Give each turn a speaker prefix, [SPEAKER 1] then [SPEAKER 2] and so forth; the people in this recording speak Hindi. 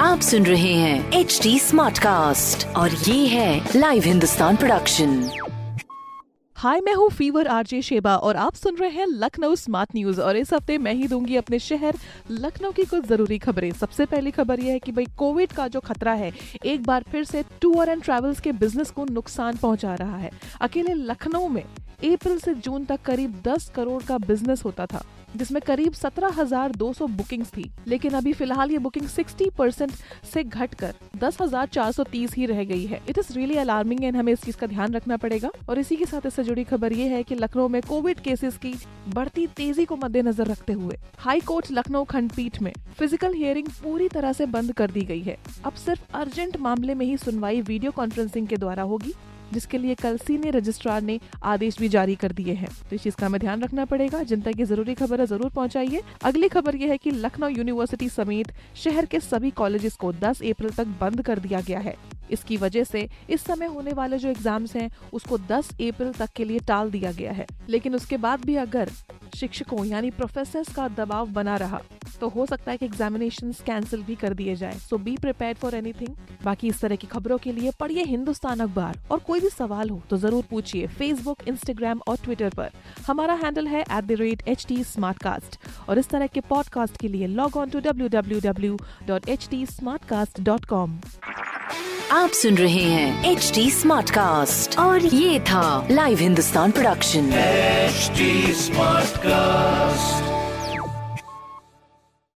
[SPEAKER 1] आप सुन रहे हैं एच डी स्मार्ट कास्ट और ये है लाइव हिंदुस्तान प्रोडक्शन
[SPEAKER 2] हाय मैं हूँ फीवर आरजे शेबा और आप सुन रहे हैं लखनऊ स्मार्ट न्यूज़ और इस हफ़्ते मैं ही दूँगी अपने शहर लखनऊ की कुछ ज़रूरी खबरें। सबसे पहली खबर यह है कि भाई कोविड का जो खतरा है, एक बार फिर से टूर एंड ट्रैवल्स के बिज़नेस को नुकसान पहुँचा रहा है। अकेले लखनऊ में अप्रैल से जून तक करीब 10 करोड़ का बिज़नेस होता था जिसमें करीब 17,200 बुकिंग्स थी। लेकिन अभी फ़िलहाल ये बुकिंग 60 परसेंट से घटकर 10,430 ही रह गई है। It is really alarming and हमें इस चीज़ का ध्यान रखना पड़ेगा। और इसी के साथ इससे जुड़ी खबर ये है कि लखनऊ में कोविड केसेस की बढ़ती तेज़ी को मद्देनजर रखते हुए हाई कोर्ट लखनऊ खंडपीठ में फ़िज़िकल हियरिंग पूरी तरह से बंद कर दी गई है। अब सिर्फ़ अर्जेंट मामले में ही सुनवाई वीडियो कॉन्फ्रेंसिंग के द्वारा होगी। जिसके लिए कल सीनियर रजिस्ट्रार ने आदेश भी जारी कर दिए हैं। तो इस चीज़ का हमें ध्यान रखना पड़ेगा। जनता की ज़रूरी खबर ज़रूर पहुंचाइए। अगली खबर ये है कि लखनऊ यूनिवर्सिटी समेत शहर के सभी कॉलेजेस को 10 अप्रैल तक बंद कर दिया गया है। इसकी वजह से इस समय होने वाले जो एग्ज़ाम्स हैं, उसको 10 अप्रैल तक के लिए टाल दिया गया है। लेकिन उसके बाद भी अगर शिक्षकों यानी प्रोफेसर का दबाव बना रहा तो हो सकता है कि एग्जामिनेशन कैंसिल भी कर दिए जाए। So be prepare for anything बाकी इस तरह की खबरों के लिए पढ़िए हिंदुस्तान अखबार। और कोई भी सवाल हो तो ज़रूर पूछिए फेसबुक इंस्टाग्राम और ट्विटर पर। हमारा हैंडल है at the rate H T और इस तरह के पॉडकास्ट के लिए log on to W W W dot H T dot com
[SPEAKER 1] आप सुन रहे हैं एच डी स्मार्ट कास्ट और ये था live Hindustan production
[SPEAKER 3] HD Smartcast.